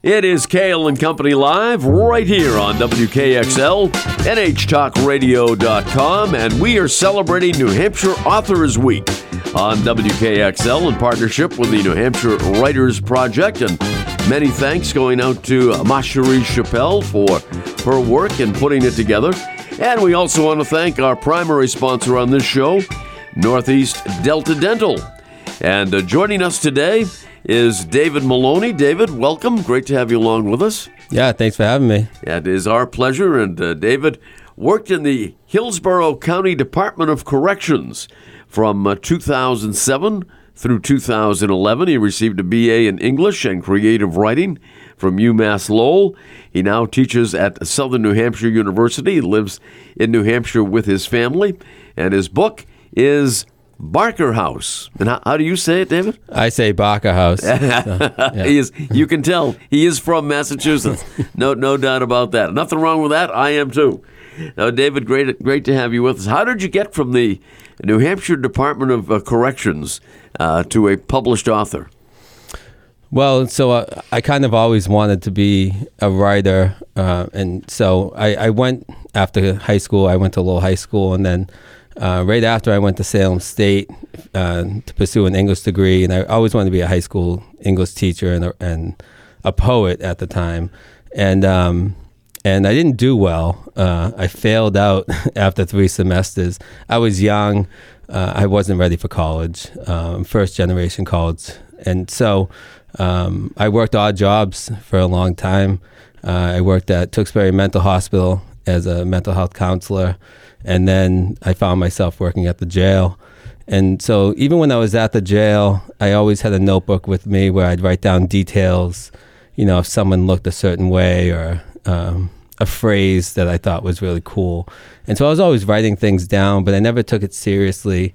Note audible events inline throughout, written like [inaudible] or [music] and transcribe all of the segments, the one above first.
It is Cail and Company Live right here on WKXL, NHTalkRadio.com, and we are celebrating New Hampshire Authors Week on WKXL in partnership with the New Hampshire Writers Project. And many thanks going out to Macherie Chappelle for her work in putting it together. And we also want to thank our primary sponsor on this show, Northeast Delta Dental. And uh, joining us today is David Moloney. David, welcome. Great to have you along with us. Yeah, thanks for having me. It is our pleasure. And uh, David worked in the Hillsborough County Department of Corrections from uh, 2007 through 2011. He received a BA in English and Creative Writing from UMass Lowell. He now teaches at Southern New Hampshire University. He lives in New Hampshire with his family. And his book is Barker House. And how, how, do you say it, David? I say Barker House. [laughs] so, yeah. he is. You can tell he is from Massachusetts. no, no doubt about that. Nothing wrong with that. I am too. Now, David, great, great to have you with us. How did you get from the New Hampshire Department of uh, Corrections uh, to a published author? Well, so uh, I kind of always wanted to be a writer, uh, and so I, I, went after high school. I went to Lowell High School, and then uh, right after I went to Salem State uh, to pursue an English degree, and I always wanted to be a high school English teacher and a, and a poet at the time, and um, and I didn't do well. Uh, I failed out [laughs] after three semesters. I was young. Uh, I wasn't ready for college, um, first generation college, and so um, I worked odd jobs for a long time. Uh, I worked at Tewksbury Mental Hospital as a mental health counselor. And then I found myself working at the jail. And so even when I was at the jail, I always had a notebook with me where I'd write down details, you know, if someone looked a certain way or um, a phrase that I thought was really cool. And so I was always writing things down, but I never took it seriously.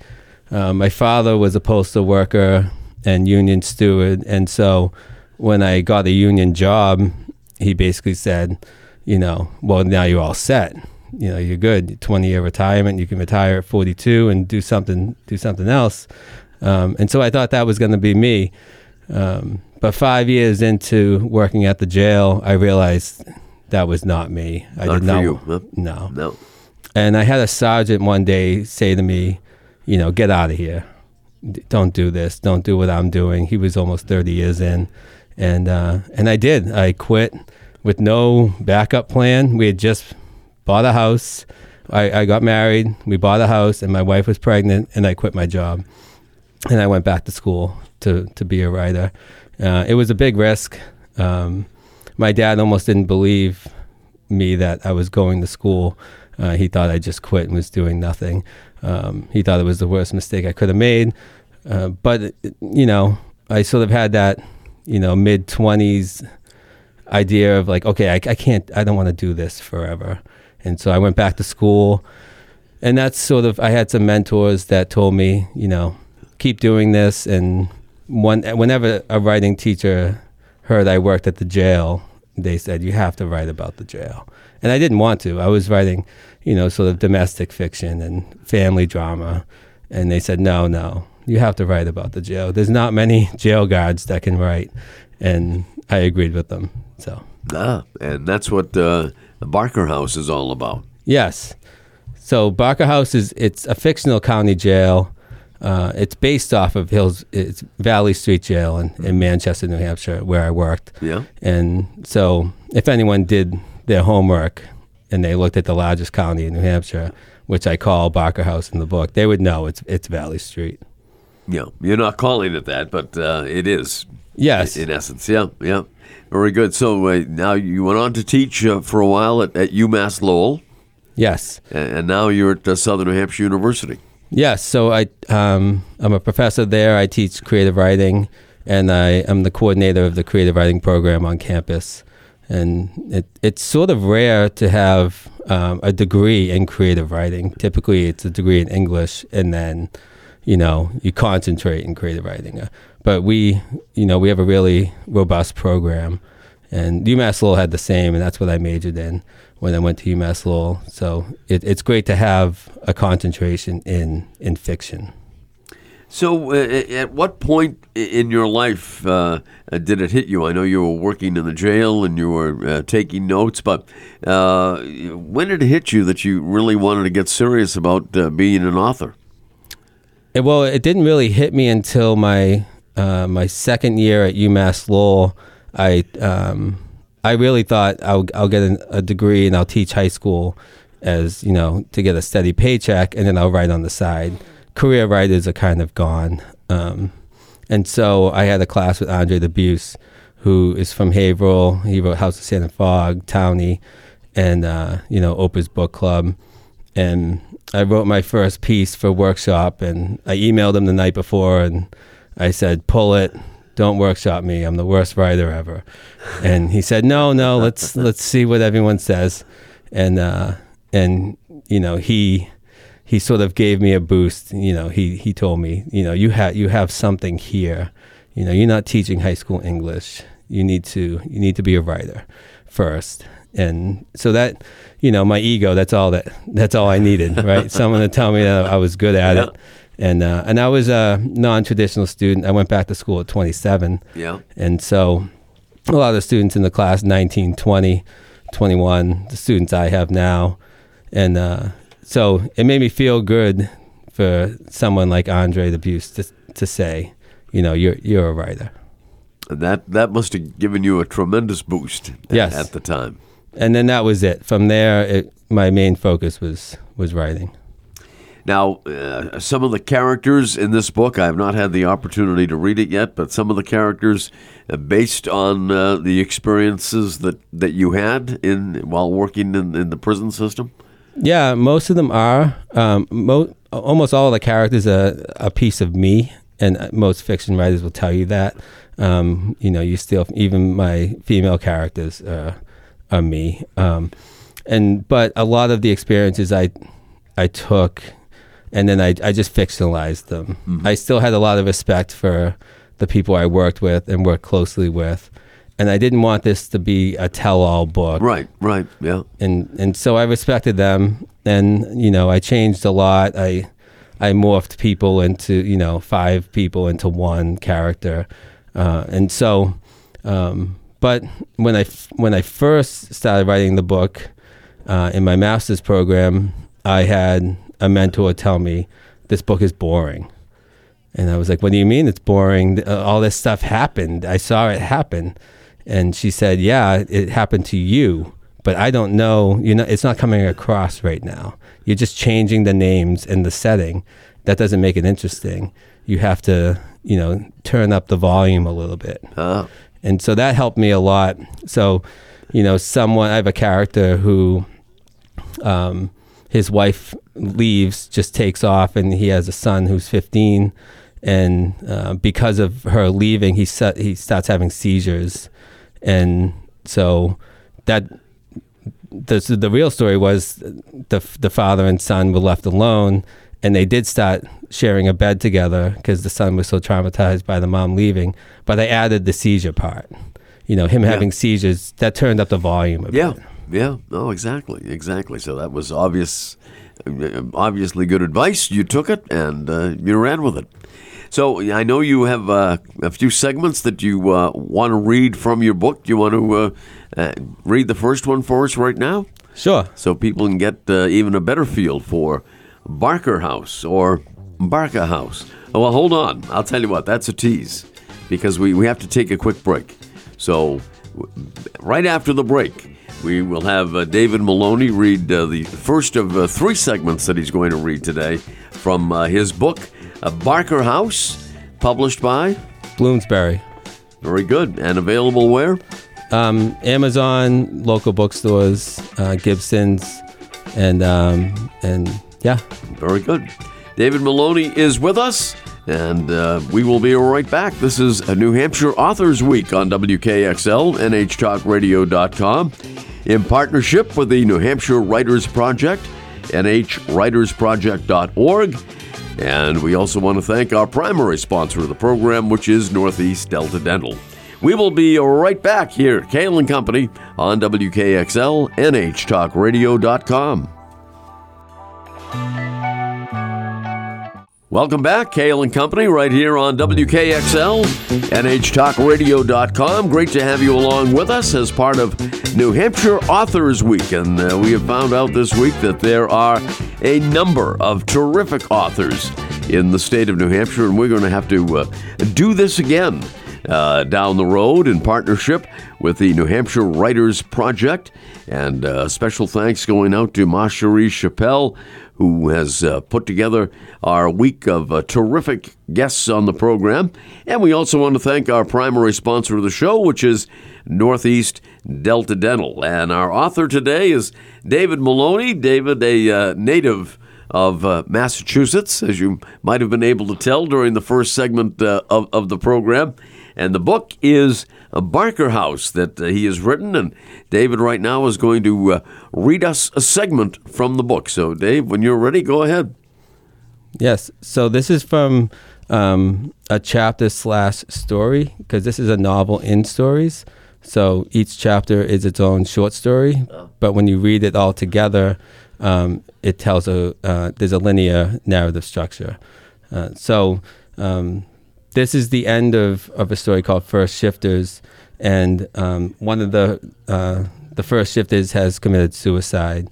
Uh, my father was a postal worker and union steward. And so when I got a union job, he basically said, you know, well, now you're all set you know you're good. 20 year retirement you can retire at 42 and do something do something else. Um, and so i thought that was going to be me. Um, but five years into working at the jail i realized that was not me. I not did not you. no. No and i had a sergeant one day say to me you know get out of here don't do this. Don't do what i'm doing. He was almost 30 years in. And uh, and i did. I quit with no backup plan. We had just bought a house. I, I got married. We bought a house, and my wife was pregnant, and I quit my job, and I went back to school to to be a writer. Uh, it was a big risk. Um, my dad almost didn't believe me that I was going to school. Uh, he thought I just quit and was doing nothing. Um, he thought it was the worst mistake I could have made. Uh, but you know, I sort of had that, you know, mid twenties idea of like, okay, I, I can't, I don't want to do this forever. And so I went back to school. And that's sort of, I had some mentors that told me, you know, keep doing this. And one, whenever a writing teacher heard I worked at the jail, they said, you have to write about the jail. And I didn't want to. I was writing, you know, sort of domestic fiction and family drama. And they said, no, no, you have to write about the jail. There's not many jail guards that can write. And I agreed with them. So. Ah, and that's what uh, the Barker House is all about. Yes. So Barker House is it's a fictional county jail. Uh, it's based off of Hills, it's Valley Street Jail in, in Manchester, New Hampshire, where I worked. Yeah. And so, if anyone did their homework and they looked at the largest county in New Hampshire, which I call Barker House in the book, they would know it's it's Valley Street. Yeah, you're not calling it that, but uh, it is. Yes. In essence, yeah, yeah. Very good. So uh, now you went on to teach uh, for a while at, at, UMass Lowell. Yes. And, and now you're at uh, Southern New Hampshire University. Yes. So I um, I'm a professor there. I teach creative writing, and I am the coordinator of the creative writing program on campus. And it, it's sort of rare to have um, a degree in creative writing. Typically, it's a degree in English, and then you know you concentrate in creative writing. Uh, but we, you know, we have a really robust program, and UMass Lowell had the same, and that's what I majored in when I went to UMass Lowell. So it, it's great to have a concentration in in fiction. So, uh, at what point in your life uh, uh, did it hit you? I know you were working in the jail and you were uh, taking notes, but uh, when did it hit you that you really wanted to get serious about uh, being an author? Well, it didn't really hit me until my my second year at UMass Lowell. I um, I really thought I'll, I'll get an, a degree and I'll teach high school as you know to get a steady paycheck, and then I'll write on the side career writers are kind of gone. Um, and so I had a class with Andre Dubus, who is from Haverhill. He wrote House of Sand and Fog, Townie, and, uh, you know, Oprah's Book Club. And I wrote my first piece for workshop, and I emailed him the night before, and I said, pull it. Don't workshop me. I'm the worst writer ever. And he said, no, no, let's, [laughs] let's see what everyone says. And, uh, and, you know, he, he sort of gave me a boost. You know, he he told me, you know, you have you have something here. You know, you're not teaching high school English. You need to you need to be a writer first. And so that, you know, my ego. That's all that that's all I needed, right? [laughs] Someone to tell me that I was good at yeah. it. And uh, and I was a non-traditional student. I went back to school at 27. Yeah. And so a lot of students in the class 19, 20, 21, the students I have now, and uh, so it made me feel good for someone like Andre Dubus to, to say, you know, you're you're a writer. That that must have given you a tremendous boost. Yes. at the time. And then that was it. From there, it, my main focus was was writing. Now, uh, some of the characters in this book, I have not had the opportunity to read it yet, but some of the characters, uh, based on uh, the experiences that, that you had in while working in, in the prison system. Yeah, most of them are. Um, mo- almost all of the characters are a piece of me, and most fiction writers will tell you that. Um, you know, you still even my female characters uh, are me. Um, and but a lot of the experiences I I took, and then I I just fictionalized them. Mm-hmm. I still had a lot of respect for the people I worked with and worked closely with and I didn't want this to be a tell-all book. Right, right, yeah. And and so I respected them, and you know I changed a lot. I I morphed people into you know five people into one character, uh, and so. Um, but when I when I first started writing the book uh, in my master's program, I had a mentor tell me this book is boring. And I was like, "What do you mean it's boring? Uh, all this stuff happened. I saw it happen." And she said, "Yeah, it happened to you, but I don't know. You know, it's not coming across right now. You're just changing the names and the setting. That doesn't make it interesting. You have to, you know, turn up the volume a little bit." Uh. And so that helped me a lot. So, you know, someone I have a character who, um, his wife leaves, just takes off, and he has a son who's 15 and uh, because of her leaving, he set, he starts having seizures, and so that the the real story was the the father and son were left alone, and they did start sharing a bed together because the son was so traumatized by the mom leaving. But I added the seizure part, you know, him yeah. having seizures that turned up the volume. yeah, bit. Yeah, oh, exactly, exactly. So that was obvious, obviously good advice. You took it and uh, you ran with it. So I know you have uh, a few segments that you uh, want to read from your book. Do you want to uh, uh, read the first one for us right now? Sure. So people can get uh, even a better feel for Barker House or Barker House. Oh, well, hold on. I'll tell you what, that's a tease because we, we have to take a quick break. So, right after the break, we will have uh, David Moloney read uh, the first of uh, three segments that he's going to read today from his book, a Barker House, published by Bloomsbury. Very good. And available where? Um, Amazon, local bookstores, uh, Gibson's, and um, and yeah. Very good. David Moloney is with us, and uh, we will be right back. This is New Hampshire Authors Week on WKXL, NHTalkRadio.com, in partnership with the New Hampshire Writers Project, NHWritersProject.org and we also want to thank our primary sponsor of the program, which is Northeast Delta Dental. We will be right back here, Cail and Company, on WKXL, NHTalkRadio.com. Welcome back, Cail and Company, right here on WKXL, NHTalkRadio.com. Great to have you along with us as part of New Hampshire Authors Week. And uh, we have found out this week that there are a number of terrific authors in the state of New Hampshire, and we're going to have to uh, do this again. Uh, down the road in partnership with the New Hampshire Writers Project. And uh, special thanks going out to Ma Cherie Chappelle, who has uh, put together our week of uh, terrific guests on the program. And we also want to thank our primary sponsor of the show, which is Northeast Delta Dental. And our author today is David Moloney. David, a uh, native of uh, Massachusetts, as you might have been able to tell during the first segment uh, of, of the program. And the book is a Barker House that uh, he has written. And David, right now, is going to uh, read us a segment from the book. So, Dave, when you're ready, go ahead. Yes. So, this is from um, a chapter slash story because this is a novel in stories. So, each chapter is its own short story. Oh. But when you read it all together, um, it tells a uh, there's a linear narrative structure. Uh, so, um, this is the end of, of a story called First Shifters, and um, one of the uh, the first shifters has committed suicide,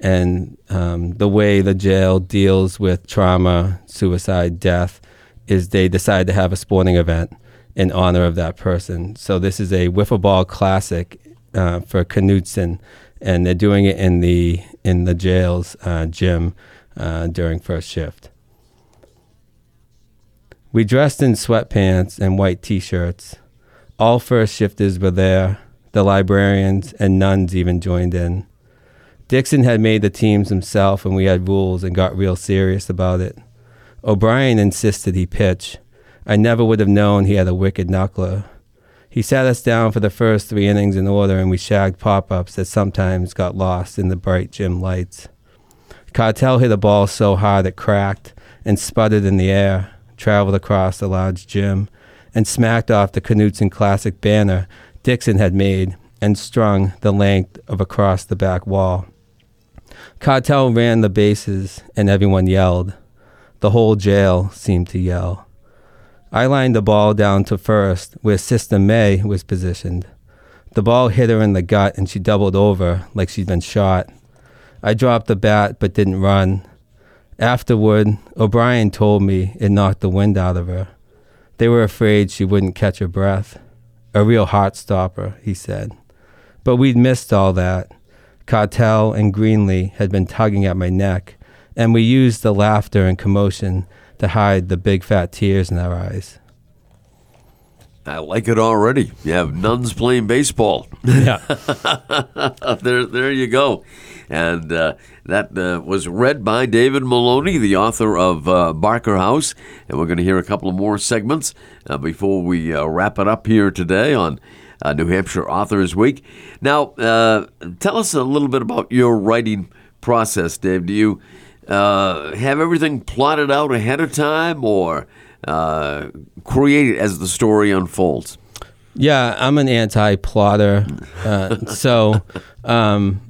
and um, the way the jail deals with trauma, suicide, death, is they decide to have a sporting event in honor of that person. So this is a wiffle ball classic uh, for Knutson, and they're doing it in the in the jail's uh, gym uh, during first shift. We dressed in sweatpants and white t shirts. All first shifters were there. The librarians and nuns even joined in. Dixon had made the teams himself, and we had rules and got real serious about it. O'Brien insisted he pitch. I never would have known he had a wicked knuckler. He sat us down for the first three innings in order, and we shagged pop ups that sometimes got lost in the bright gym lights. Cartel hit a ball so hard it cracked and sputtered in the air traveled across the large gym, and smacked off the Knutson Classic banner Dixon had made and strung the length of across the back wall. Cartel ran the bases, and everyone yelled. The whole jail seemed to yell. I lined the ball down to first, where Sister May was positioned. The ball hit her in the gut, and she doubled over like she'd been shot. I dropped the bat but didn't run. Afterward, O'Brien told me it knocked the wind out of her. They were afraid she wouldn't catch her breath. A real heart stopper, he said. But we'd missed all that. Cartel and Greenlee had been tugging at my neck, and we used the laughter and commotion to hide the big fat tears in our eyes. I like it already. You have nuns playing baseball. Yeah. [laughs] there, there you go. And uh, that uh, was read by David Moloney, the author of uh, Barker House. And we're going to hear a couple of more segments uh, before we uh, wrap it up here today on uh, New Hampshire Authors Week. Now, tell us a little bit about your writing process, Dave. Do you have everything plotted out ahead of time or create it as the story unfolds? Yeah, I'm an anti-plotter, so um,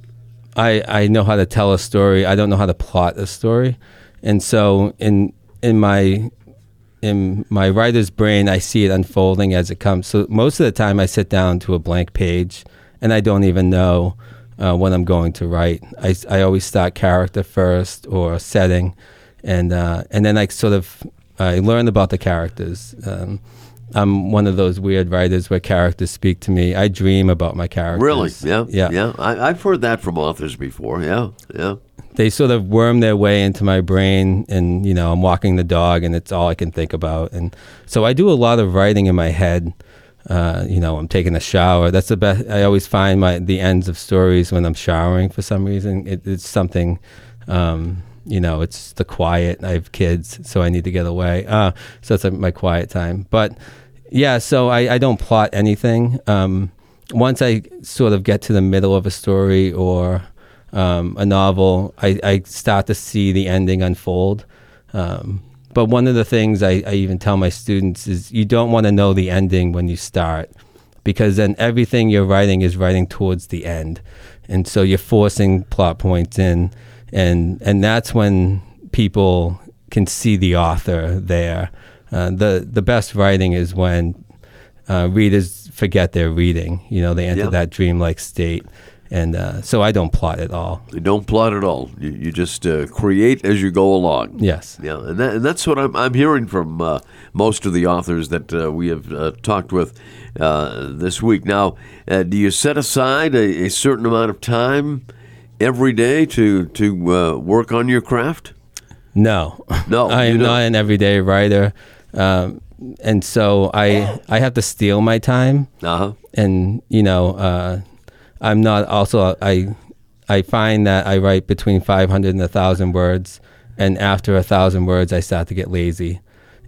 I I know how to tell a story. I don't know how to plot a story, and so in in my in my writer's brain, I see it unfolding as it comes. So most of the time, I sit down to a blank page, and I don't even know uh, what I'm going to write. I I always start character first or setting, and uh, and then I sort of I learn about the characters. Um, I'm one of those weird writers where characters speak to me. I dream about my characters. Really? Yeah. Yeah. Yeah. I, have heard that from authors before. Yeah. Yeah. They sort of worm their way into my brain, and you know, I'm walking the dog, and it's all I can think about. And so I do a lot of writing in my head. Uh, you know, I'm taking a shower. That's the best. I always find my the ends of stories when I'm showering for some reason. It, it's something. Um, you know, it's the quiet. I have kids, so I need to get away. Uh, so it's like my quiet time. But yeah, so I, I don't plot anything. Um, once I sort of get to the middle of a story or um, a novel, I, I start to see the ending unfold. Um, but one of the things I, I even tell my students is you don't want to know the ending when you start because then everything you're writing is writing towards the end. And so you're forcing plot points in and and that's when people can see the author there. Uh, the the best writing is when uh, readers forget they're reading. You know, they enter Yeah. that dreamlike state, and uh, so I don't plot at all. You don't plot at all. You, you just uh, create as you go along. Yes. Yeah, and, that, and that's what I'm, I'm hearing from uh, most of the authors that uh, we have uh, talked with uh, this week. Now, uh, do you set aside a, a certain amount of time every day to to uh, work on your craft? No, No, [laughs] I am don't. not an everyday writer, um, and so I I have to steal my time. Uh huh. and you know uh, i'm not also i i find that i write between 500 and 1000 words. And after a thousand words i start to get lazy.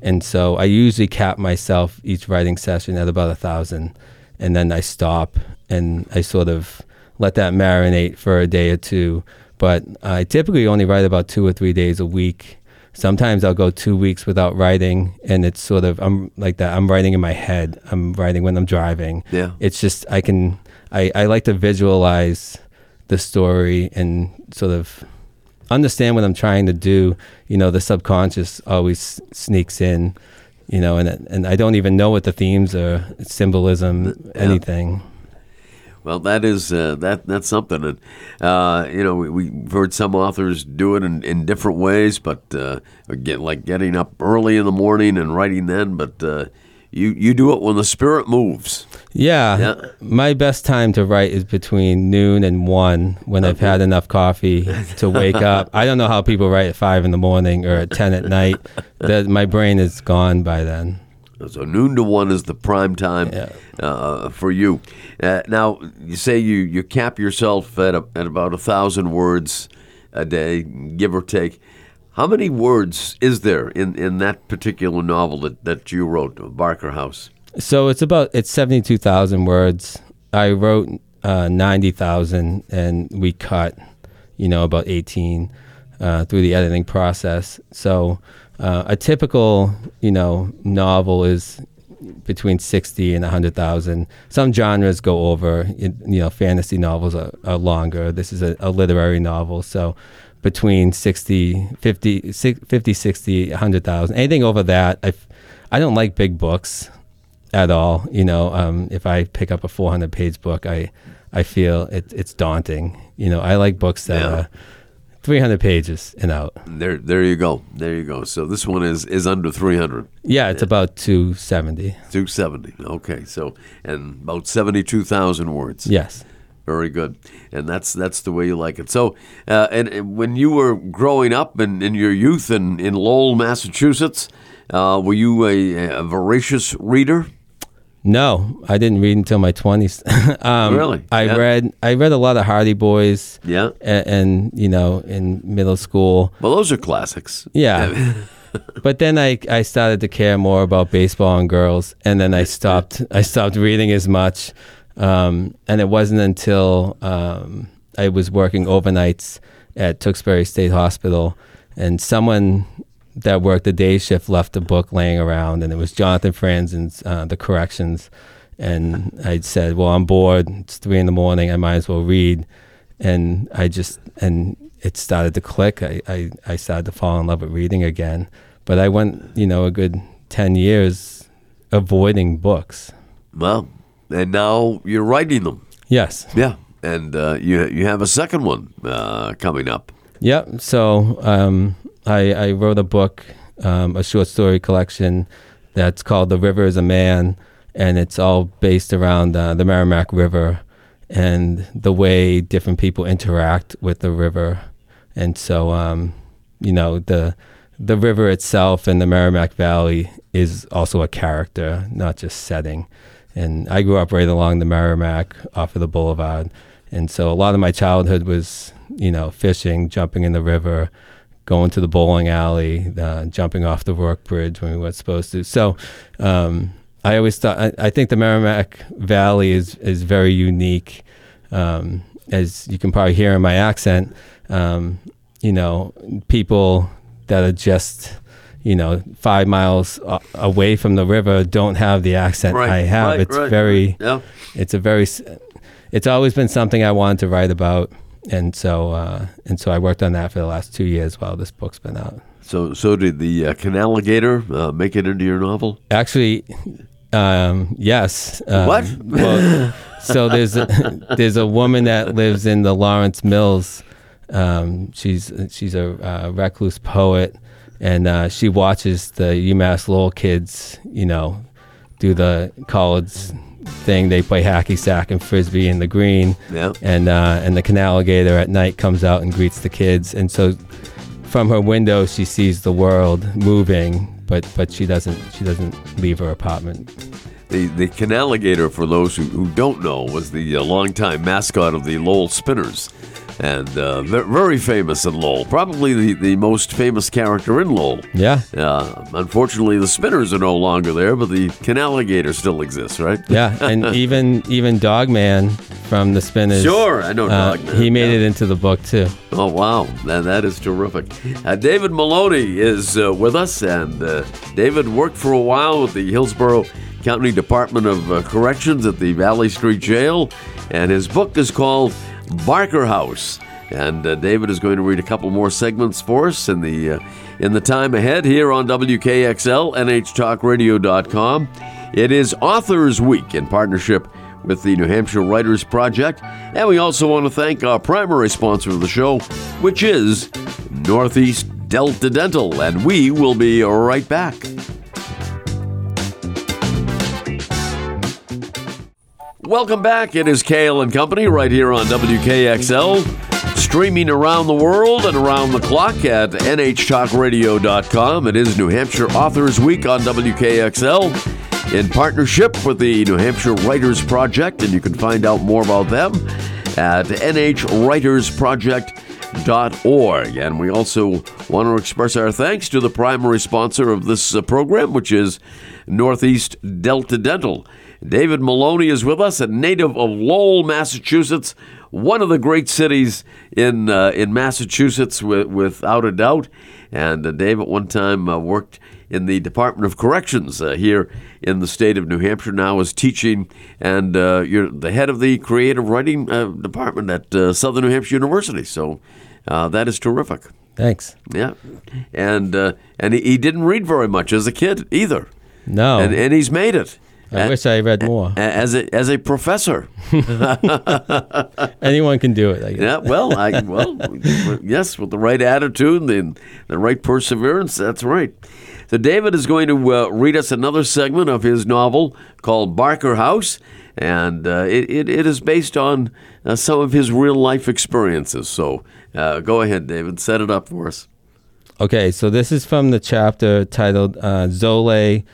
And so i usually cap myself each writing session at about a thousand. And then i stop and i sort of let that marinate for a day or two. But i typically only write about two or three days a week sometimes I'll go two weeks without writing, and it's sort of I'm like that. I'm writing in my head. I'm writing when I'm driving. Yeah. It's just I can I, I like to visualize the story and sort of understand what I'm trying to do. You know, the subconscious always sneaks in. You know, and and I don't even know what the themes are, symbolism, anything. Well, that is uh, that that's something, and uh, you know we, we've heard some authors do it in, in different ways, but uh, get like getting up early in the morning and writing then. But uh, you you do it when the spirit moves. Yeah, Yeah. My best time to write is between noon and one when I've had enough coffee to wake [laughs] up. I don't know how people write at five in the morning or at ten at night. That my brain is gone by then. So noon to one is the prime time Yeah. uh, for you. Uh, now you say you, you cap yourself at a, at about a thousand words a day, give or take. How many words is there in, in that particular novel that, that you wrote, Barker House? So it's about it's seventy two thousand words. I wrote uh, ninety thousand, and we cut, you know, about eighteen uh, through the editing process. So uh, a typical, you know, novel is between sixty and hundred thousand. Some genres go over. You know, fantasy novels are, are longer. This is a, a literary novel, so between 60, 50, 50 60, 100,000. Anything over that, I, I don't like big books at all. You know, um, if I pick up a 400 page book, I, I feel it, it's daunting. You know, I like books that Yeah. are 300 pages and out. There, there you go. There you go. So this one is, is under 300, Yeah, it's about 270. 270. Okay. So, and about 72,000 words. Yes. Very good, and that's that's the way you like it. So, uh, and, and when you were growing up in, in your youth in, in Lowell, Massachusetts, uh, were you a, a voracious reader? No, I didn't read until my 20s. [laughs] um, Really? I Yeah. read I read a lot of Hardy Boys. Yeah. And, and you know, in middle school. Well, those are classics. Yeah. [laughs] but then I, I started to care more about baseball and girls, and then I stopped I stopped reading as much. Um, and it wasn't until um, I was working overnights at Tewksbury State Hospital, and someone that worked the day shift left a book laying around, and it was Jonathan Franzen's uh, The Corrections. And I said, "Well, I'm bored. It's three in the morning. I might as well read." And I just and it started to click. I, I, I started to fall in love with reading again. But I went, you know, a good 10 years avoiding books. Well, and now you're writing them. Yes. Yeah, and uh, you you have a second one uh, coming up. Yep. So um, I, I wrote a book, um, a short story collection that's called The River is a Man. And it's all based around uh, the Merrimack River and the way different people interact with the river. And so, um, you know, the the river itself and the Merrimack Valley is also a character, not just setting. And I grew up right along the Merrimack off of the boulevard. And so a lot of my childhood was, you know, fishing, jumping in the river, going to the bowling alley, uh, jumping off the Rourke bridge when we weren't supposed to. So um, I always thought, I, I think the Merrimack Valley is, is very unique. Um, as you can probably hear in my accent, um, you know, people that are just, you know, five miles a- away from the river don't have the accent I have. right, it's right, very, right. Yeah. it's a very, it's always been something I wanted to write about, and so uh, and so I worked on that for the last two years while this book's been out. So, so did the uh, Canaligator uh, make it into your novel? Actually, um, yes. Um, What? well, [laughs] so there's a, there's a woman that lives in the Lawrence Mills. Um, she's she's a uh, recluse poet, and uh, she watches the UMass Lowell kids, you know, do the college thing. They play hacky sack and frisbee in the green, Yeah. and uh, and the Canaligator at night comes out and greets the kids, and so from her window she sees the world moving, but but she doesn't she doesn't leave her apartment. The the Canaligator, for those who, who don't know, was the uh, longtime mascot of the Lowell Spinners, and uh, ve- very famous in Lowell. Probably the, the most famous character in Lowell. Yeah, Uh, unfortunately, the Spinners are no longer there, but the Canaligator still exists, right? yeah, and [laughs] even even Dogman from the Spinners. Sure, I know uh, Dogman, he made yeah. it into the book too. Oh wow, that, that is terrific. Uh, David Moloney is uh, with us, and uh, David worked for a while with the Hillsborough County Department of uh, Corrections at the Valley Street Jail, and his book is called Barker House. And uh, David is going to read a couple more segments for us in the uh, in the time ahead here on WKXL NHTalkRadio.com. It is Authors Week in partnership with the New Hampshire Writers Project. And we also want to thank our primary sponsor of the show, which is Northeast Delta Dental. And we will be right back. Welcome back. It is Cail and Company right here on WKXL, streaming around the world and around the clock at NHTalkRadio.com. It is New Hampshire Authors Week on WKXL in partnership with the New Hampshire Writers Project, and you can find out more about them at NHWritersProject.org. And we also want to express our thanks to the primary sponsor of this uh, program, which is Northeast Delta Dental. David Moloney is with us, a native of Lowell, Massachusetts, one of the great cities in uh, in Massachusetts, with, without a doubt. And uh, Dave at one time uh, worked in the Department of Corrections uh, here in the state of New Hampshire. Now is teaching, and uh, you're the head of the creative writing uh, department at uh, Southern New Hampshire University. So uh, that is terrific. Thanks. Yeah, and uh, and he, he didn't read very much as a kid either, No, and and he's made it. I wish I read more. as a as a professor. [laughs] Anyone can do it. I guess. Yeah, well, I well, yes, with the right attitude and the right perseverance, that's right. So David is going to uh, read us another segment of his novel called Barker House, and uh, it, it, it is based on uh, some of his real life experiences. So uh, go ahead, David, set it up for us. Okay, so this is from the chapter titled uh, Zole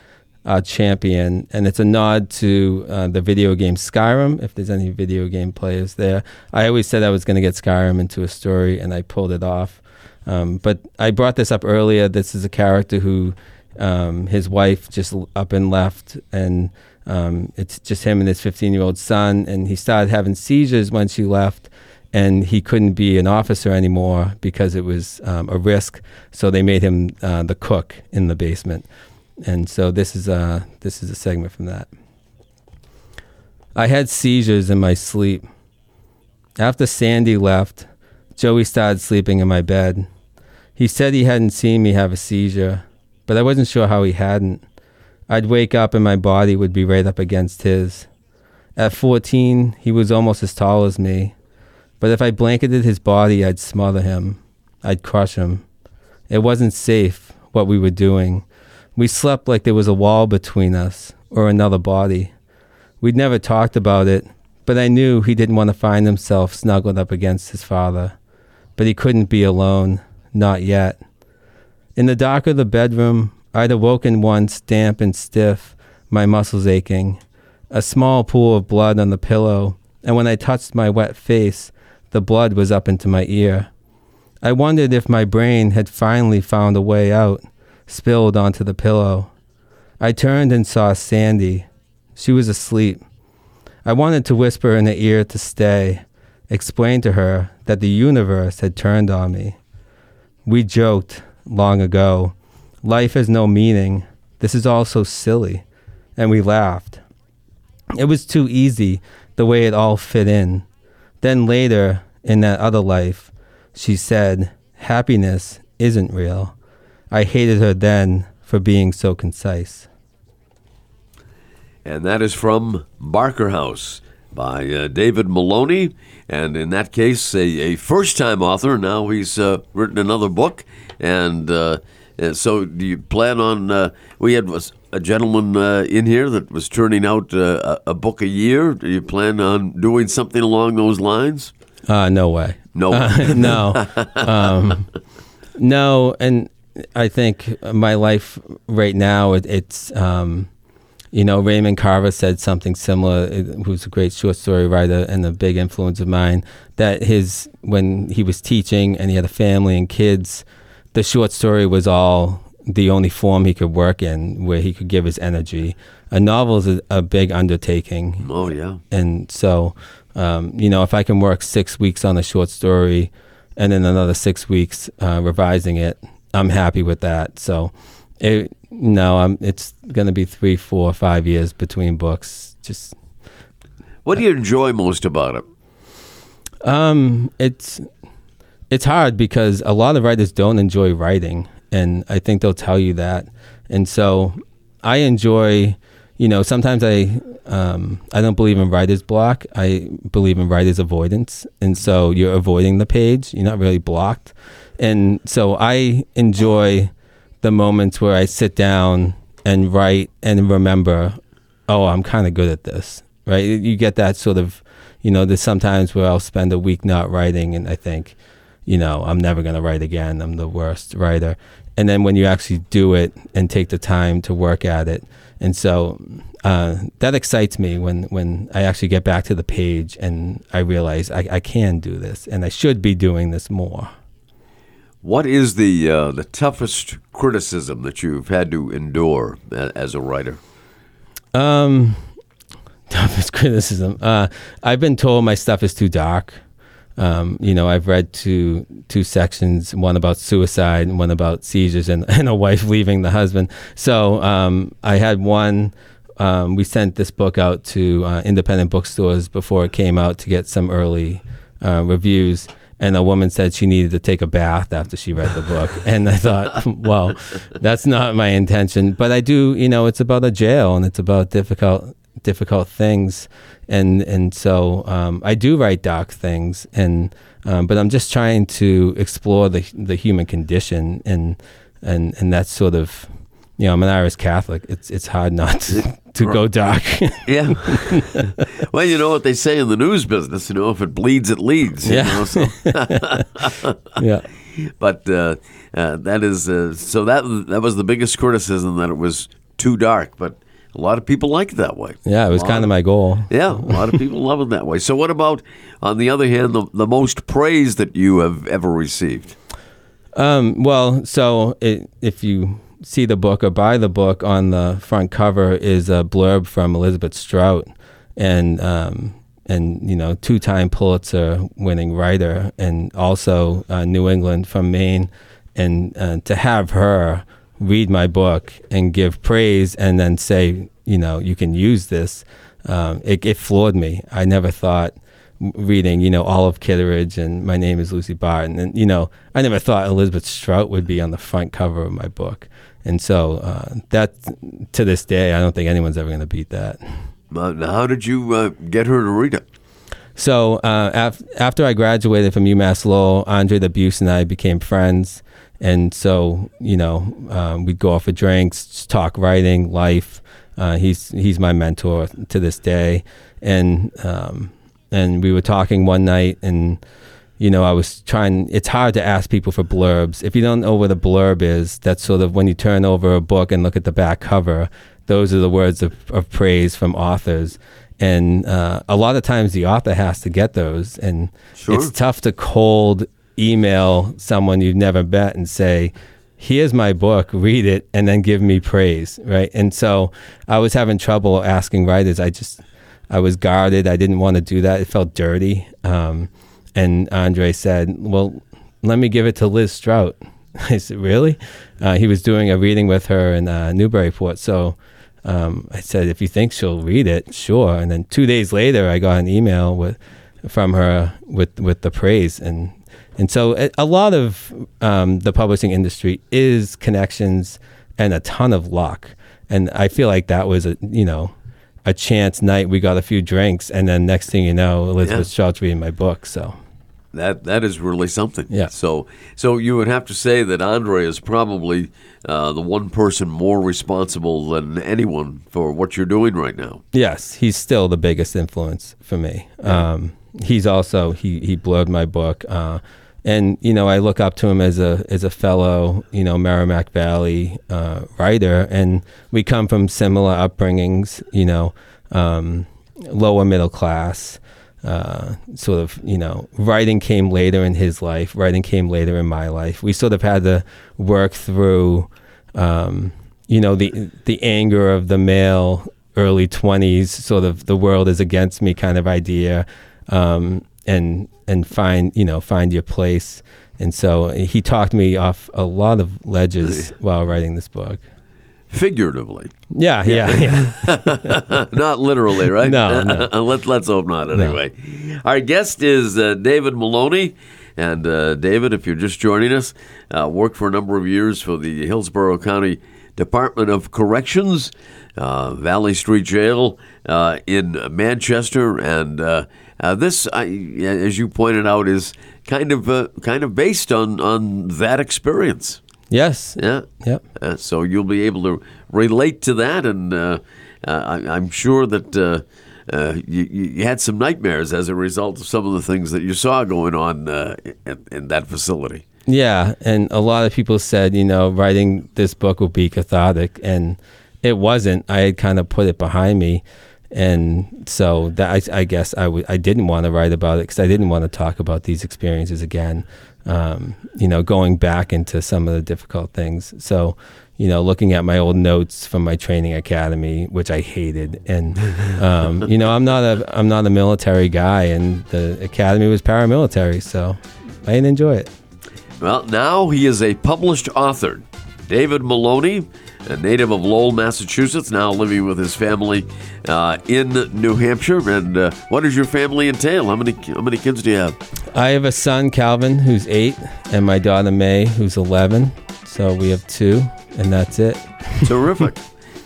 uh, Champion, and it's a nod to uh, the video game Skyrim, if there's any video game players there. I always said I was going to get Skyrim into a story, and I pulled it off. Um, but I brought this up earlier. This is a character who um, his wife just up and left, and um, it's just him and his 15 year old son. And he started having seizures when she left, and he couldn't be an officer anymore because it was um, a risk. So they made him uh, the cook in the basement. And so this is a this is a segment from that. I had seizures in my sleep. After Sandy left, Joey started sleeping in my bed. He said he hadn't seen me have a seizure, but I wasn't sure how he hadn't. I'd wake up and my body would be right up against his. At 14, he was almost as tall as me, but if I blanketed his body, I'd smother him. I'd crush him. It wasn't safe, what we were doing. We slept like there was a wall between us, or another body. We'd never talked about it, but I knew he didn't want to find himself snuggled up against his father. But he couldn't be alone, not yet. In the dark of the bedroom, I'd awoken once damp and stiff, my muscles aching, a small pool of blood on the pillow, and when I touched my wet face, the blood was up into my ear. I wondered if my brain had finally found a way out, spilled onto the pillow. I turned and saw Sandy. She was asleep. I wanted to whisper in her ear to stay, explain to her that the universe had turned on me. We joked long ago, life has no meaning. This is all so silly. And we laughed. It was too easy the way it all fit in. Then later, in that other life, she said, Happiness isn't real. I hated her then for being so concise. And that is from Barker House by uh, David Moloney. And in that case, a, a first time author. Now he's uh, written another book. And, uh, and so, do you plan on? Uh, we had a gentleman uh, in here that was turning out uh, a, a book a year. Do you plan on doing something along those lines? Uh, no way. No. [laughs] No. [laughs] um, no. And I think my life right now, it, it's, um, you know, Raymond Carver said something similar, who's a great short story writer and a big influence of mine, that his, when he was teaching and he had a family and kids, the short story was all the only form he could work in where he could give his energy. A novel is a, a big undertaking. Oh, yeah. And so, um, you know, if I can work six weeks on a short story and then another six weeks uh, revising it, I'm happy with that. So, it, no, I'm, it's going to be three, four, five years between books. Just. What do you enjoy most about it? Um, it's it's hard because a lot of writers don't enjoy writing and I think they'll tell you that. And so I enjoy, you know, sometimes I um, I don't believe in writer's block. I believe in writer's avoidance, and so you're avoiding the page. You're not really blocked, and so I enjoy the moments where I sit down and write and remember, oh, I'm kind of good at this. Right? You get that sort of, you know, there's sometimes where I'll spend a week not writing, and I think you know, I'm never going to write again. I'm the worst writer. And then when you actually do it and take the time to work at it. And so uh, that excites me when, when I actually get back to the page and I realize I, I can do this and I should be doing this more. What is the uh, the toughest criticism that you've had to endure as a writer? Um, [laughs] toughest criticism. Uh, I've been told my stuff is too dark. Um, you know, I've read two two sections, one about suicide and one about seizures and, [laughs] and a wife leaving the husband. So um, I had one. Um, we sent this book out to uh, independent bookstores before it came out to get some early uh, reviews. And a woman said she needed to take a bath after she read the book. [laughs] and I thought, well, that's not my intention. But I do, you know, it's about a jail and it's about difficult difficult things, and and so um, I do write dark things, and um, but I'm just trying to explore the the human condition, and and and that's sort of you know I'm an Irish Catholic. It's it's hard not to, [laughs] to go dark. [laughs] yeah. [laughs] well, you know what they say in the news business. You know, if it bleeds, it leads. yeah. Know, so. yeah. But uh, uh, that is uh, so that that was the biggest criticism that it was too dark, but a lot of people like it that way. Yeah, it was kind of my goal. Yeah, a lot of people love it that way. So, what about, on the other hand, the, the most praise that you have ever received? Um, well, so it, if you see the book or buy the book, on the front cover is a blurb from Elizabeth Strout, and um, and you know, two-time Pulitzer-winning writer, and also uh, New England from Maine, and uh, to have her read my book and give praise and then say, you know, you can use this, um, it, it, floored me. I never thought reading, you know, Olive Kitteridge and My Name is Lucy Barton. And, you know, I never thought Elizabeth Strout would be on the front cover of my book. And so uh, that, to this day, I don't think anyone's ever going to beat that. Uh, how did you uh, get her to read it? So uh, af- after I graduated from UMass Lowell, Andre Dubus and I became friends. And so, you know, um, we'd go off for drinks, talk writing, life. Uh, he's he's my mentor to this day, and um, and we were talking one night, and you know, I was trying. It's hard to ask people for blurbs if you don't know what a blurb is. That's sort of when you turn over a book and look at the back cover. Those are the words of, of praise from authors, and uh, a lot of times the author has to get those, and sure. it's tough to cold email someone you've never met and say, here's my book, read it, and then give me praise, right? And so I was having trouble asking writers. I just, I was guarded. I didn't want to do that. It felt dirty. Um, and Andre said, well, let me give it to Liz Strout. [laughs] I said, really? Uh, he was doing a reading with her in uh, Newburyport. So um, I said, if you think she'll read it, sure. And then two days later, I got an email with from her with with the praise, and and so a, lot of um, the publishing industry is connections and a ton of luck. And I feel like that was a you know a chance night. We got a few drinks, and then next thing you know, Elizabeth Yeah. Strout's reading my book. So That that is really something. Yeah. So so you would have to say that Andre is probably uh, the one person more responsible than anyone for what you're doing right now. yes, he's still the biggest influence for me. Um, he's also he he blurred my book. Uh, and you know, I look up to him as a as a fellow, you know, Merrimack Valley uh, writer, and we come from similar upbringings. You know, um, lower middle class. Uh, sort of, you know, writing came later in his life. Writing came later in my life. We sort of had to work through, um, you know, the the anger of the male early twenties, sort of the world is against me kind of idea, um, and and find you know find your place. And so he talked me off a lot of ledges while writing this book. Figuratively, Yeah, yeah, yeah. [laughs] [laughs] not literally, right? No, no. [laughs] Let, let's hope not, anyway. Our guest is uh, David Moloney. And uh, David, if you're just joining us, uh, worked for a number of years for the Hillsborough County Department of Corrections, uh, Valley Street Jail uh, in Manchester, and uh, this, I, as you pointed out, is kind of uh, kind of based on on that experience. yes. Yeah. Yep. Uh, so you'll be able to relate to that, and uh, uh, I, I'm sure that uh, uh, you, you had some nightmares as a result of some of the things that you saw going on uh, in, in that facility. Yeah, and a lot of people said, you know, writing this book would be cathartic, and it wasn't. I had kind of put it behind me, and so that I, I guess I w- I didn't want to write about it because I didn't want to talk about these experiences again. Um, you know, going back into some of the difficult things. So, you know, looking at my old notes from my training academy, which I hated, and um, you know, I'm not a I'm not a military guy, and the academy was paramilitary, so I didn't enjoy it. Well, now he is a published author. David Moloney, a native of Lowell, Massachusetts, now living with his family uh, in New Hampshire. And uh, what does your family entail? How many how many kids do you have? I have a son, Calvin, who's eight, and my daughter, May, who's 11. So we have two, and that's it. [laughs] Terrific.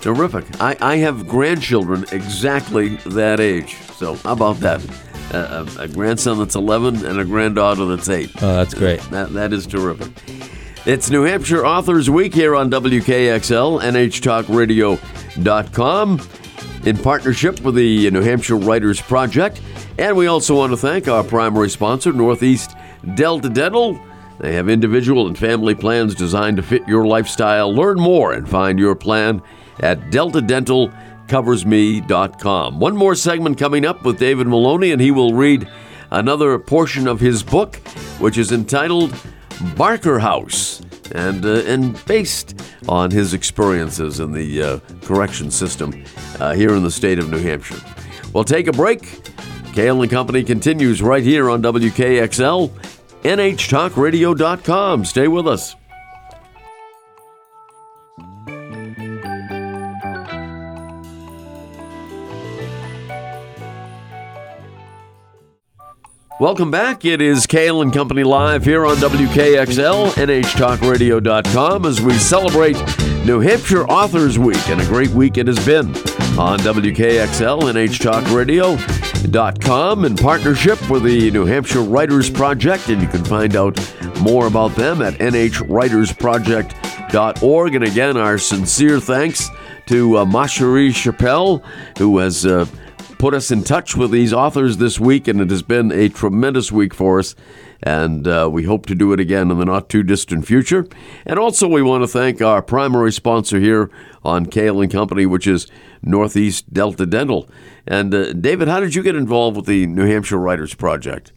Terrific. I, I have grandchildren exactly that age. So how about that? Uh, a, a grandson that's 11 and a granddaughter that's 8. Oh, that's great. That, that is terrific. It's New Hampshire Authors Week here on WKXL, NHTalkRadio.com, in partnership with the New Hampshire Writers Project. And we also want to thank our primary sponsor, Northeast Delta Dental. They have individual and family plans designed to fit your lifestyle. Learn more and find your plan at deltadentalcoversme.com. One more segment coming up with David Moloney, and he will read another portion of his book, which is entitled Barker House, and uh, and based on his experiences in the uh, correction system uh, here in the state of New Hampshire. We'll take a break. Cail and Company continues right here on WKXL, NHTalkRadio.com. Stay with us. Welcome back. It is Cail and Company live here on WKXL, NHTalkRadio.com as we celebrate New Hampshire Authors Week, and a great week it has been on WKXL, NHTalkRadio.com in partnership with the New Hampshire Writers Project, and you can find out more about them at NHWritersProject.org. And again, our sincere thanks to uh, Macherie Chappelle, who has uh, put us in touch with these authors this week, and it has been a tremendous week for us. And uh, we hope to do it again in the not too distant future. And also, we want to thank our primary sponsor here on Cail and Company, which is Northeast Delta Dental. And uh, David, how did you get involved with the New Hampshire Writers Project?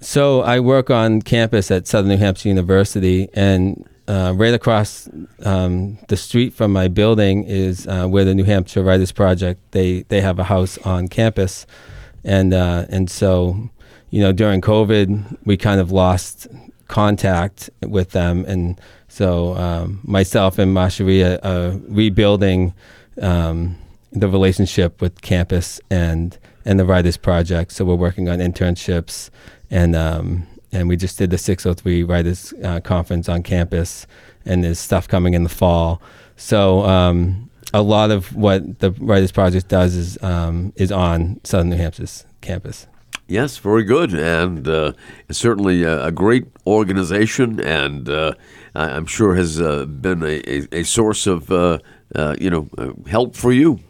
So I work on campus at Southern New Hampshire University, and uh, right across um, the street from my building is uh, where the New Hampshire Writers Project. They they have a house on campus, and uh, and so you know during COVID we kind of lost contact with them, and so um, myself and Masharia are rebuilding um, the relationship with campus and and the Writers Project. So we're working on internships and um, and we just did the 603 Writers uh, Conference on campus, and there's stuff coming in the fall. So um, a lot of what the Writers Project does is um, is on Southern New Hampshire's campus. Yes, very good, and uh, certainly a, great organization, and uh, I'm sure has uh, been a, a, source of uh, uh, you know help for you.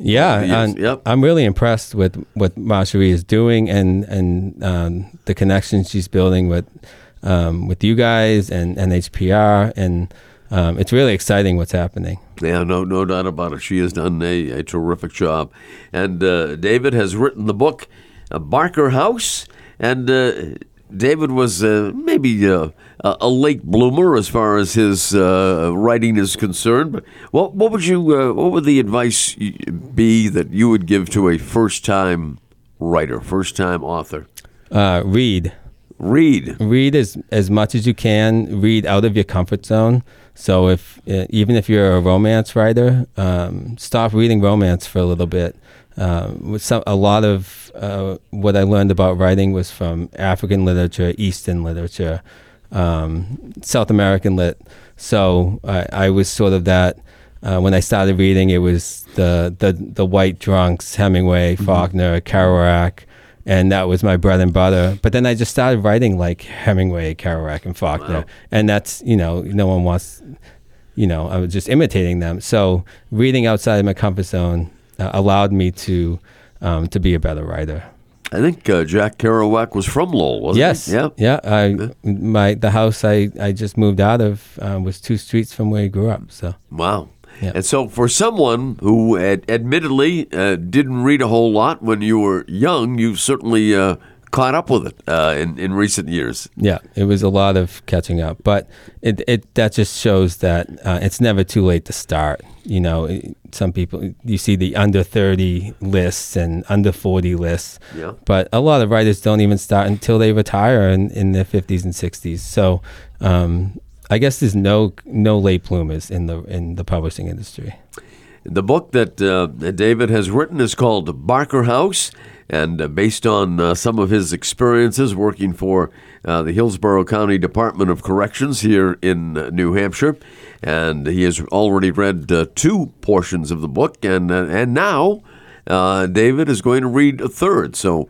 Yeah, and yep. I'm really impressed with what Marjorie is doing and and um, the connections she's building with um, with you guys and NHPR, and um, it's really exciting what's happening. Yeah, no, no doubt about it. She has done a, a terrific job, and uh, David has written the book, uh, Barker House, and uh, David was uh, maybe uh, a late bloomer as far as his uh, writing is concerned. But what what would you uh, what would the advice be that you would give to a first time writer, first time author? Uh, read. Read. Read as as much as you can. Read out of your comfort zone. So if uh, even if you're a romance writer, um, stop reading romance for a little bit. Um, some, a lot of uh, what I learned about writing was from African literature, Eastern literature, um, South American lit. So I, I was sort of that. Uh, when I started reading, it was the the, the white drunks, Hemingway, mm-hmm. Faulkner, Kerouac, and that was my bread and butter. But then I just started writing like Hemingway, Kerouac, and Faulkner, wow. and that's you know no one wants, you know, I was just imitating them. So reading outside of my comfort zone uh, allowed me to um, to be a better writer. I think uh, Jack Kerouac was from Lowell, wasn't yes. he? Yes. Yeah. Yeah. I, my the house I, I just moved out of uh, was two streets from where he grew up. So. Wow. Yeah. And so, for someone who ad- admittedly uh, didn't read a whole lot when you were young, you certainly uh, caught up with it uh, in in recent years. Yeah, it was a lot of catching up, but it it that just shows that uh, it's never too late to start. You know, some people you see the under 30 lists and under 40 lists yeah. but a lot of writers don't even start until they retire in, in their 50s and 60s so um, i guess there's no no late bloomers in the in the publishing industry the book that uh, david has written is called barker house and uh, based on uh, some of his experiences working for uh, the hillsborough county department of corrections here in uh, new hampshire and he has already read uh, two portions of the book, and and now David is going to read a third. So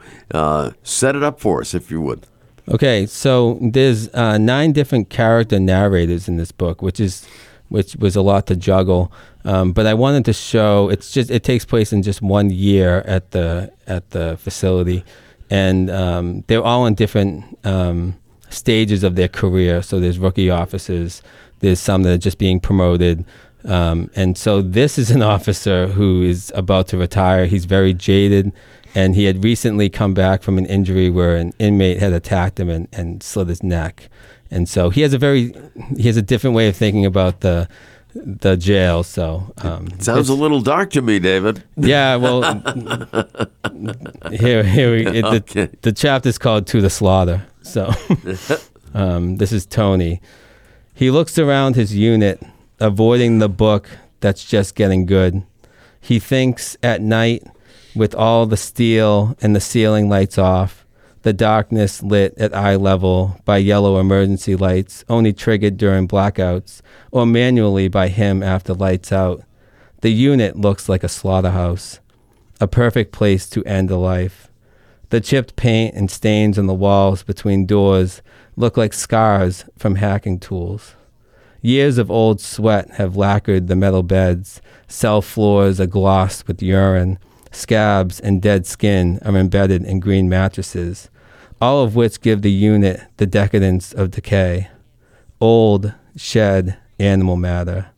set it up for us, if you would. Okay, so there's nine different character narrators in this book, which is which was a lot to juggle. Um, but I wanted to show it's just it takes place in just one year at the at the facility, and um, they're all in different um, stages of their career. So there's rookie officers, there's some that are just being promoted. Um, and so this is an [laughs] officer who is about to retire. He's very jaded, and he had recently come back from an injury where an inmate had attacked him and, and slit his neck. And so he has a very he has a different way of thinking about the the jail. So um, sounds a little dark to me, David. Yeah, well, [laughs] here here we, it, okay. the, the chapter is called "To the Slaughter." So [laughs] um, this is Tony. He looks around his unit, avoiding the book that's just getting good. He thinks at night, with all the steel and the ceiling lights off, the darkness lit at eye level by yellow emergency lights, only triggered during blackouts, or manually by him after lights out. The unit looks like a slaughterhouse, a perfect place to end a life. The chipped paint and stains on the walls between doors look like scars from hacking tools. Years of old sweat have lacquered the metal beds, cell floors are glossed with urine, scabs and dead skin are embedded in green mattresses, all of which give the unit the decadence of decay. Old, shed, animal matter.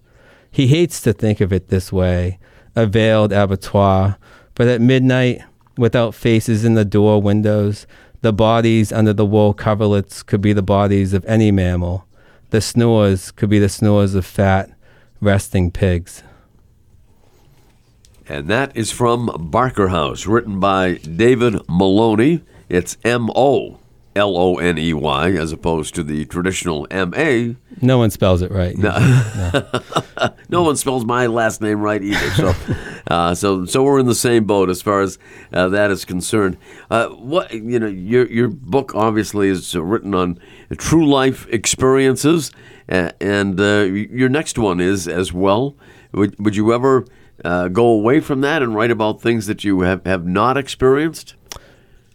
He hates to think of it this way, a veiled abattoir, but at midnight, without faces in the door windows, the bodies under the wool coverlets could be the bodies of any mammal. The snores could be the snores of fat, resting pigs. And that is from Barker House, written by David Moloney. It's M O L O N E Y as opposed to the traditional M A. No one spells it right. No. [laughs] no one spells my last name right either. So, [laughs] uh, so, so we're in the same boat as far as uh, that is concerned. Uh, what you know, your your book obviously is written on true life experiences, and uh, your next one is as well. Would would you ever uh, go away from that and write about things that you have have not experienced?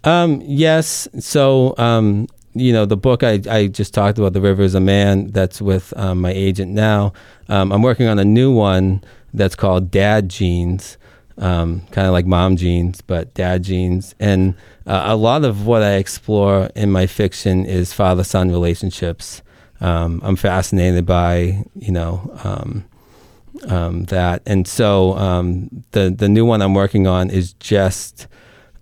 Um, yes. So, um, you know, the book I, I just talked about, The River is a Man, that's with um, my agent now. Um, I'm working on a new one that's called Dad Jeans, um, kind of like mom jeans, but dad jeans. And uh, a lot of what I explore in my fiction is father son relationships. Um, I'm fascinated by, you know, um, that. And so um, the, the new one I'm working on is just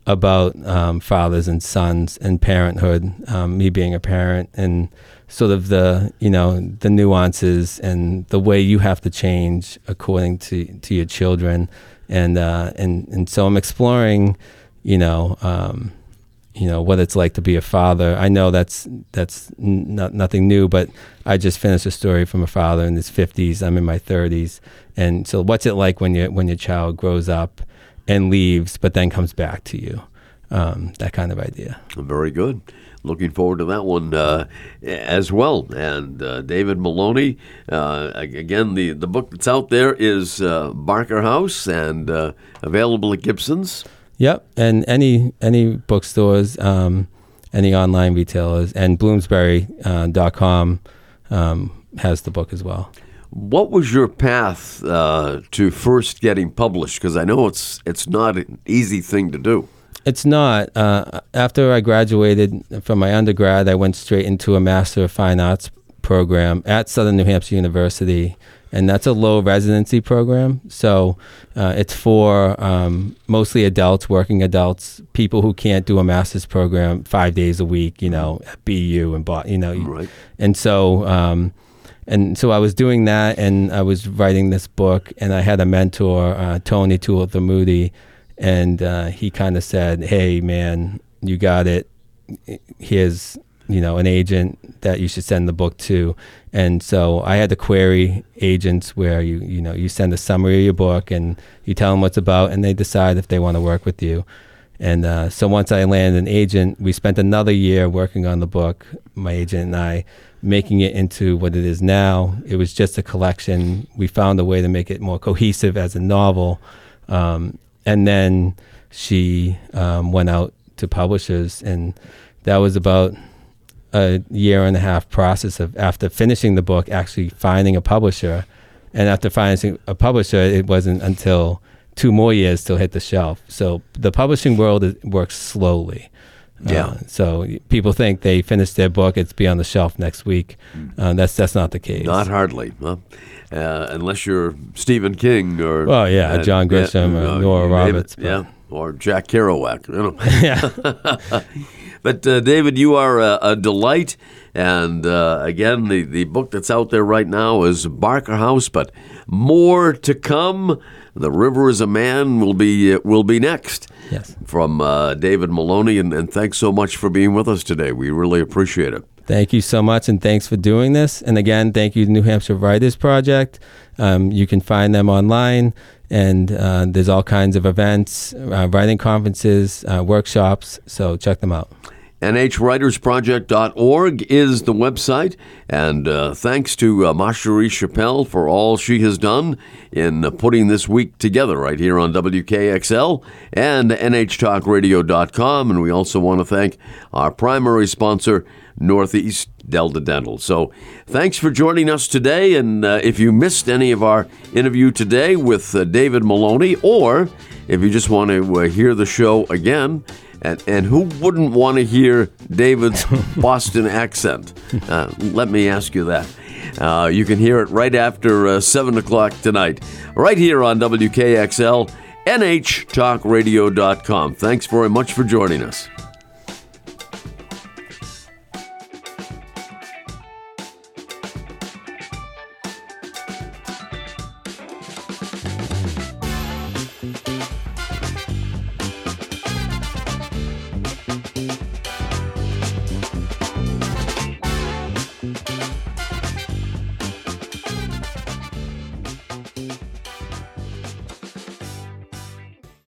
about um, fathers and sons and parenthood, um, me being a parent, and sort of the you know the nuances and the way you have to change according to to your children, and uh, and and so I'm exploring, you know. You know what it's like to be a father. I know that's that's not, nothing new, but I just finished a story from a father in his 50s. I'm in my 30s, and so what's it like when you when your child grows up and leaves, but then comes back to you. Um, that kind of idea. Very good. Looking forward to that one uh, as well. And uh, David Moloney, uh, again, the, the book that's out there is uh, Barker House and uh, available at Gibson's. Yep, and any any bookstores, um, any online retailers, and Bloomsbury.com uh, um, has the book as well. What was your path uh, to first getting published? Because I know it's it's not an easy thing to do. It's not. Uh, after I graduated from my undergrad, I went straight into a Master of Fine Arts program at Southern New Hampshire University, and that's a low residency program. So uh, it's for um, mostly adults, working adults, people who can't do a master's program five days a week. You know, at BU and you know, right. and so. Um, and so I was doing that, and I was writing this book, and I had a mentor, uh, Tony Moody, and uh, he kind of said, "Hey, man, you got it. Here's you know an agent that you should send the book to." And so I had to query agents where you you know you send a summary of your book and you tell them what's about, and they decide if they want to work with you. And uh, so once I landed an agent, we spent another year working on the book, my agent and I, making it into what it is now. It was just a collection. We found a way to make it more cohesive as a novel. Um, and then she um, went out to publishers, and that was about a year and a half process of after finishing the book, actually finding a publisher. And after finding a publisher, it wasn't until two more years to hit the shelf. So the publishing world is, works slowly. Yeah. Uh, so people think they finished their book, it's be on the shelf next week. Mm. Uh, that's that's not the case. Not hardly, uh, unless you're Stephen King or well, yeah, uh, John Grisham or Nora Roberts, yeah, or Jack Kerouac. You know. yeah. [laughs] [laughs] [laughs] but uh, David, you are a, a delight. And uh, again, the, the book that's out there right now is Barker House, but more to come. The River is a Man will be uh, will be next. Yes. From uh, David Moloney, and, and thanks so much for being with us today. We really appreciate it. Thank you so much, and thanks for doing this. And again, thank you to New Hampshire Writers Project. Um, you can find them online, and uh, there's all kinds of events, uh, writing conferences, uh, workshops. So check them out nhwritersproject.org is the website. And uh, thanks to uh, Masherie Chappell for all she has done in uh, putting this week together right here on WKXL and NHTalkRadio.com. And we also want to thank our primary sponsor, Northeast Delta Dental. So thanks for joining us today. And uh, if you missed any of our interview today with uh, David Moloney, or if you just want to uh, hear the show again, and, and who wouldn't want to hear David's [laughs] Boston accent? Uh, let me ask you that. Uh, you can hear it right after uh, 7 o'clock tonight, right here on WKXL, NHTalkRadio.com. Thanks very much for joining us.